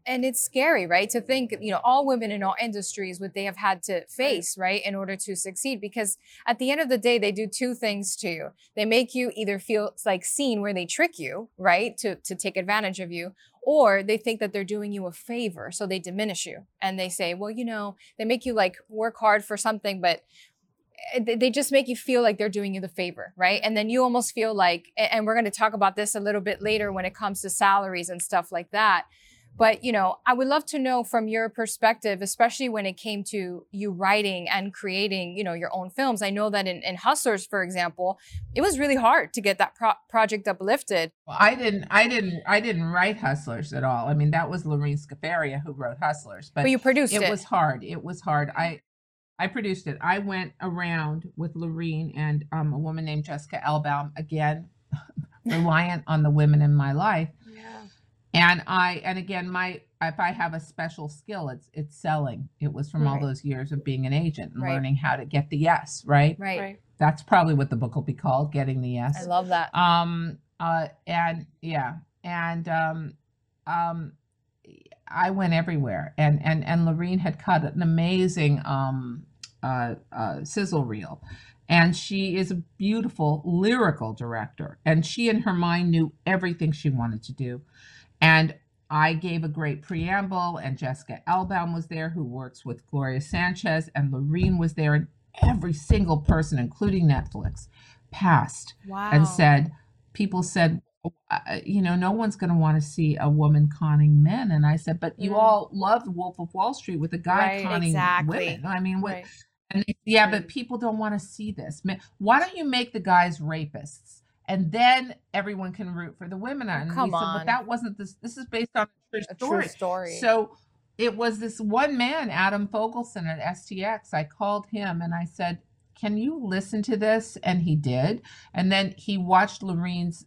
S1: and it's scary, right? To think, you know, all women in all industries, what they have had to face, right, in order to succeed. Because at the end of the day, they do two things to you. They make you either feel like seen where they trick you, right, to, to take advantage of you, or they think that they're doing you a favor. So they diminish you and they say, well, you know, they make you like work hard for something, but Eh, they- they just make you feel like they're doing you the favor, right? And then you almost feel like, and we're going to talk about this a little bit later when it comes to salaries and stuff like that But, you know, I would love to know from your perspective, especially when it came to you writing and creating, you know, your own films. I know that in, in Hustlers, for example, it was really hard to get that pro- project uplifted.
S3: Well, I didn't, I didn't, I didn't write Hustlers at all. I mean, that was Lorene Scafaria who wrote Hustlers, but,
S1: But you produced it.
S3: it was hard. It was hard. I, I produced it. I went around with Lorene and um, a woman named Jessica Elbaum again, reliant on the women in my life.
S2: Yeah.
S3: And I, and again, my, if I have a special skill, it's, it's selling. It was from all those years of being an agent and
S1: Right.
S3: learning how to get the yes, right?
S1: right.
S2: Right.
S3: That's probably what the book will be called, Getting the Yes
S1: I love that.
S3: um uh and yeah and um um i went everywhere and and and lorene had cut an amazing um uh, uh sizzle reel and she is a beautiful lyrical director and she in her mind knew everything she wanted to do and I gave a great preamble, and Jessica Elbaum was there, who works with Gloria Sanchez, and Lorene was there, and every single person, including Netflix, passed
S1: Wow.
S3: and said, people said, "Oh, uh, you know, no one's going to want to see a woman conning men. And I said, but you
S2: Mm.
S3: all loved Wolf of Wall Street with a guy
S2: Right,
S3: conning
S1: exactly.
S3: women. I mean, what?
S2: Right.
S3: And they, yeah, but people don't want to see this. Why don't you make the guys rapists? And then everyone can root for the women. And we
S1: come
S3: said,
S1: on.
S3: But that wasn't this. This is based on a true
S1: a
S3: story.
S1: true story.
S3: So it was this one man, Adam Fogelson at STX. I called him and I said, Can you listen to this? And he did. And then he watched Lorene's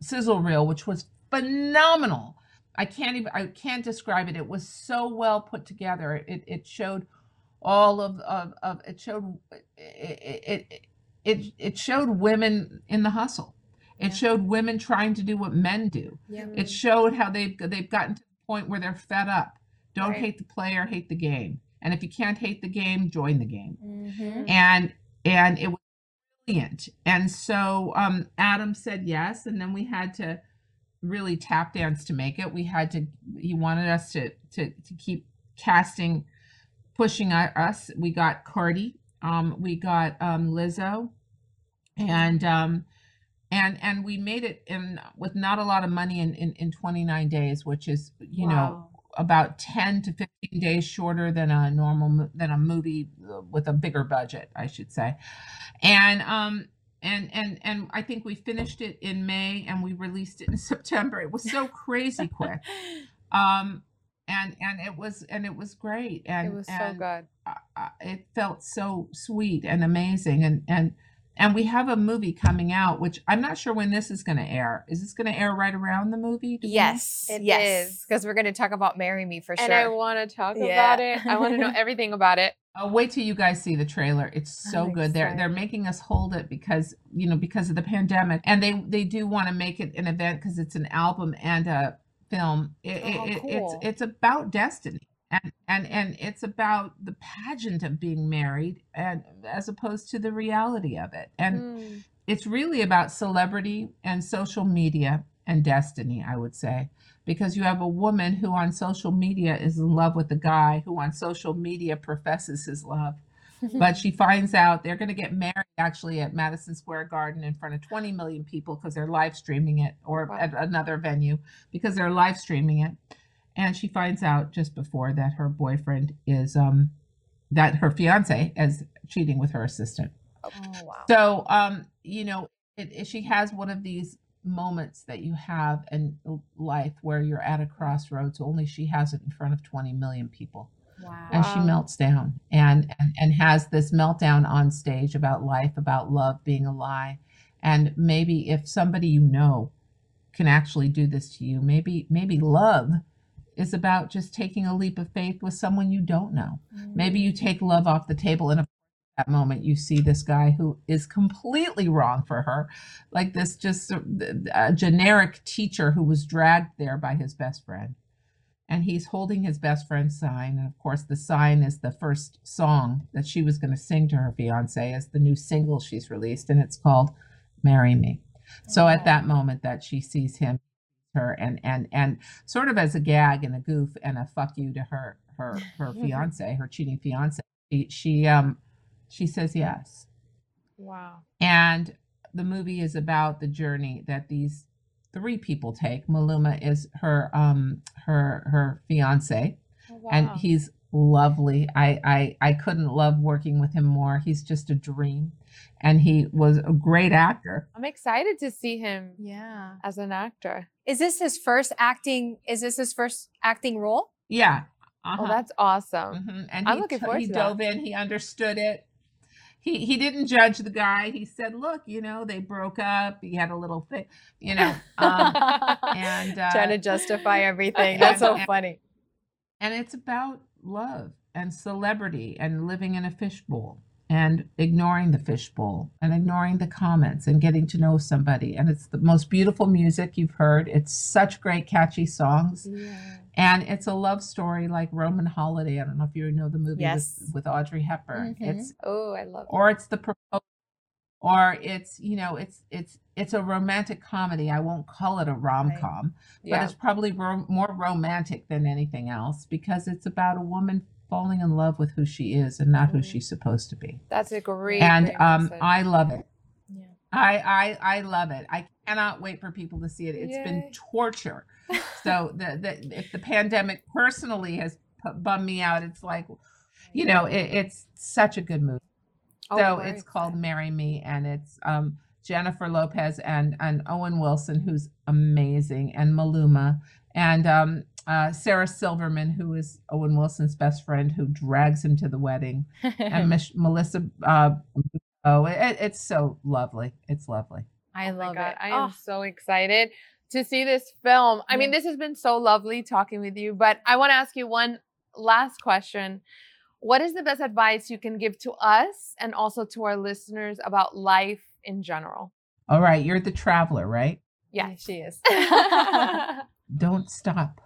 S3: sizzle reel, which was phenomenal. I can't even I can't describe it. It was so well put together. It it showed all of of, of it showed it, it it it showed women in the hustle. It
S1: Yeah.
S3: showed women trying to do what men do.
S1: yeah.
S3: It showed how they've they've gotten to the point where they're fed up. Don't
S1: Right.
S3: hate the player, hate the game. And if you can't hate the game, join the game.
S1: Mhm.
S3: And and it was brilliant. And so um, Adam said yes, and then we had to really tap dance to make it. We had to. He wanted us to to to keep casting, pushing us. We got Cardi. Um, we got um, Lizzo, and um, and and we made it in with not a lot of money in in, in 29 days, which is you know
S2: Wow.
S3: About 10 to 15 days shorter than a normal than a movie uh, with a bigger budget i should say. And um and and and i think we finished it in may and we released it in september. It was so crazy quick. Um and and it was and it was great. And
S2: It was so good.
S3: I- I- it felt so sweet and amazing. And and and we have a movie coming out which i'm not sure when this is going to air is this going to air right around the movie do we?
S1: Yes.
S2: It
S1: yes.
S2: is.
S1: Because we're going to talk about Marry Me for sure.
S2: And I want to talk
S1: Yeah.
S2: about it. I want to know everything about it.
S3: Oh, wait till you guys see the trailer. It's so
S2: I'm
S3: good. They're they're making us hold it because you know because of the pandemic, and they they do want to make it an event because it's an album and a film. It,
S1: Oh,
S3: it, it-
S1: cool.
S3: It's it's about destiny, and and and it's about the pageant of being married, and as opposed to the reality of it. And
S2: Mm.
S3: it's really about celebrity and social media and destiny, I would say, because you have a woman who on social media is in love with a guy who on social media professes his love. But she finds out they're going to get married actually at Madison Square Garden in front of 20 million people because they're live streaming it, or
S2: Wow.
S3: at another venue because they're live streaming it. And she finds out just before that her boyfriend is, um, that her fiance is cheating with her assistant.
S1: oh, wow.
S3: So, um, you know, it, it- she has one of these moments that you have in life where you're at a crossroads. Only she has it in front of 20 million people,
S1: wow.
S3: and she melts down and, and and has this meltdown on stage about life, about love being a lie, and maybe if somebody you know can actually do this to you, maybe maybe love is about just taking a leap of faith with someone you don't know. Mm-hmm. Maybe you take love off the table and at that moment you see this guy who is completely wrong for her. Like this just a, a generic teacher who was dragged there by his best friend. And he's holding his best friend's sign. And of course the sign is the first song that she was going to sing to her fiance as the new single she's released and it's called marry me. So at that moment that she sees him her and and and sort of as a gag and a goof and a fuck you to her her her fiance her cheating fiance she, she um she says yes
S2: Wow.
S3: and the movie is about the journey that these three people take. Maluma is her um her her fiance,
S2: Oh,
S3: and he's lovely. I, I I couldn't love working with him more. He's just a dream, and he was a great actor.
S2: I'm excited to see him
S1: Yeah.
S2: as an actor.
S1: Is this his first acting? Is this his first acting role?
S3: Yeah.
S2: Oh,
S3: uh-huh.
S2: that's awesome.
S3: Mhm. And
S2: I'm
S3: he,
S2: looking forward
S3: he
S2: to that.
S3: dove in. He understood it. He he didn't judge the guy. He said, "Look, you know, they broke up. He had a little thing, you know." Um, and uh,
S1: Trying to justify everything. That's so
S3: and-
S1: funny.
S3: and it's about love and celebrity and living in a fishbowl and ignoring the fishbowl and ignoring the comments and getting to know somebody and it's the most beautiful music you've heard it's such great catchy songs
S2: Yeah.
S3: and it's a love story like roman holiday i don't know if you know the movie
S1: Yes.
S3: with, with audrey hepburn
S1: Mhm.
S3: it's
S2: Oh, I love It.
S3: or it's the proposal or it's you know it's it's it's a romantic comedy. I won't call it a rom-com but
S2: Yeah.
S3: it's probably ro- more romantic than anything else because it's about a woman falling in love with who she is and not who
S2: Mhm.
S3: she's supposed to be.
S2: That's a great.
S3: and
S2: great
S3: um i love it.
S1: Yeah.
S3: I, I i love it. I cannot wait for people to see it. It's been torture. So the, the if the pandemic personally has bummed me out it's like you know. it, it's such a good movie
S2: Oh,
S3: so
S2: very
S3: it's called. Marry Me, and it's um, Jennifer Lopez and and Owen Wilson, who's amazing, and Maluma, and um, uh, Sarah Silverman, who is Owen Wilson's best friend, who drags him to the wedding, and Mich- Melissa. Uh, oh, it, it's so lovely. It's lovely.
S1: I
S2: Oh
S1: love it.
S2: I am
S1: Oh,
S2: so excited to see this film. I mean, this has been so lovely talking with you, but I want to ask you one last question. What is the best advice you can give to us and also to our listeners about life in general?
S3: All right, you're the traveler, right?
S1: yeah, she is.
S3: Don't stop.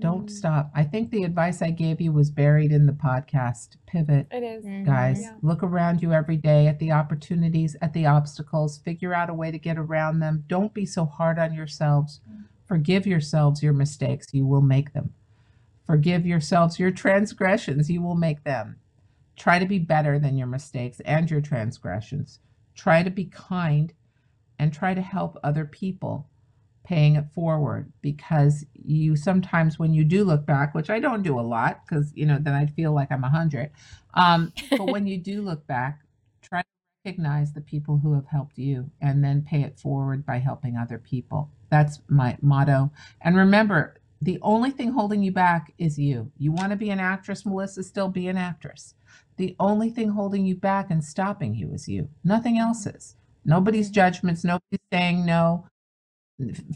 S3: Don't
S2: Mm.
S3: stop. I think the advice I gave you was buried in the podcast. Pivot.
S2: It is.
S3: guys.
S2: Yeah.
S3: Look around you every day at the opportunities, at the obstacles, figure out a way to get around them. Don't be so hard on yourselves. Forgive yourselves your mistakes, you will make them. Forgive yourselves your transgressions, you will make them. Try to be better than your mistakes and your transgressions. Try to be kind and try to help other people paying it forward because you sometimes when you do look back which i don't do a lot because you know then i'd feel like i'm a hundred um, but when you do look back, try to recognize the people who have helped you and then pay it forward by helping other people. That's my motto. And remember, the only thing holding you back is you. You want to be an actress, Melissa, still be an actress. The only thing holding you back and stopping you is you. Nothing else is. Nobody's judgments, nobody's saying no.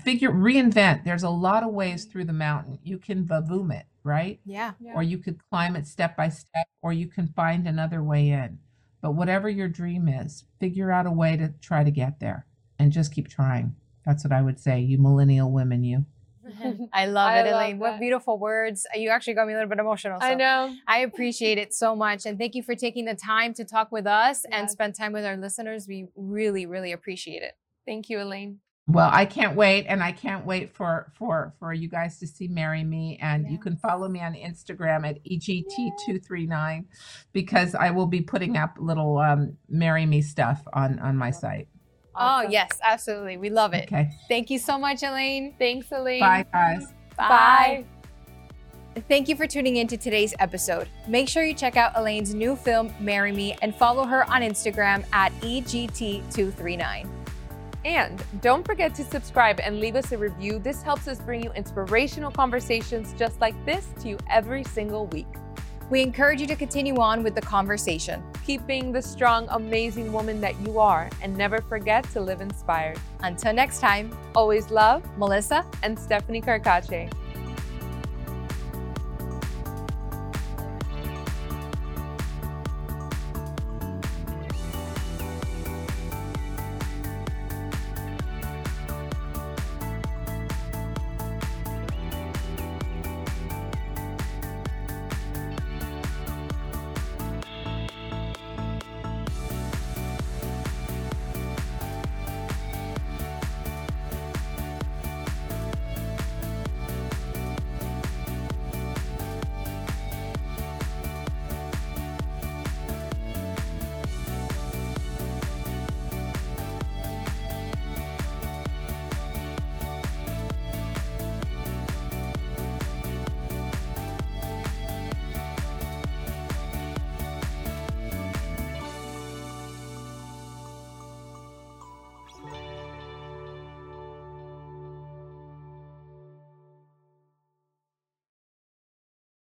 S3: Figure reinvent. There's a lot of ways through the mountain. You can vavoom it, right?
S1: Yeah.
S3: or you could climb it step by step, or you can find another way in. But whatever your dream is, figure out a way to try to get there and just keep trying. That's what I would say, you millennial women, you.
S1: I love
S2: I
S1: it,
S2: love
S1: Elaine. What beautiful words. You actually got me a little bit emotional.
S2: I know.
S1: I appreciate it so much. And thank you for taking the time to talk with us and spend time with our listeners. We really, really appreciate it.
S2: Thank you, Elaine.
S3: Well, I can't wait, and I can't wait for for for you guys to see "Marry Me," and you can follow me on Instagram at E egt239 because I will be putting up little um, "Marry Me" stuff on on my site.
S2: Oh, awesome.
S1: Oh, yes, absolutely. We love it.
S3: Okay,
S1: Thank you so much, Elaine.
S2: Thanks, Elaine.
S3: bye guys.
S2: Bye.
S1: Thank you for tuning in to today's episode. Make sure you check out Elaine's new film, Marry Me, and follow her on Instagram at E EGT239.
S2: And don't forget to subscribe and leave us a review. This helps us bring you inspirational conversations just like this to you every single week.
S1: We encourage you to continue on with the conversation.
S2: Keep being the strong, amazing woman that you are, and never forget to live inspired.
S1: Until next time,
S2: Always love
S1: Melissa.
S2: and Stephanie Carcache.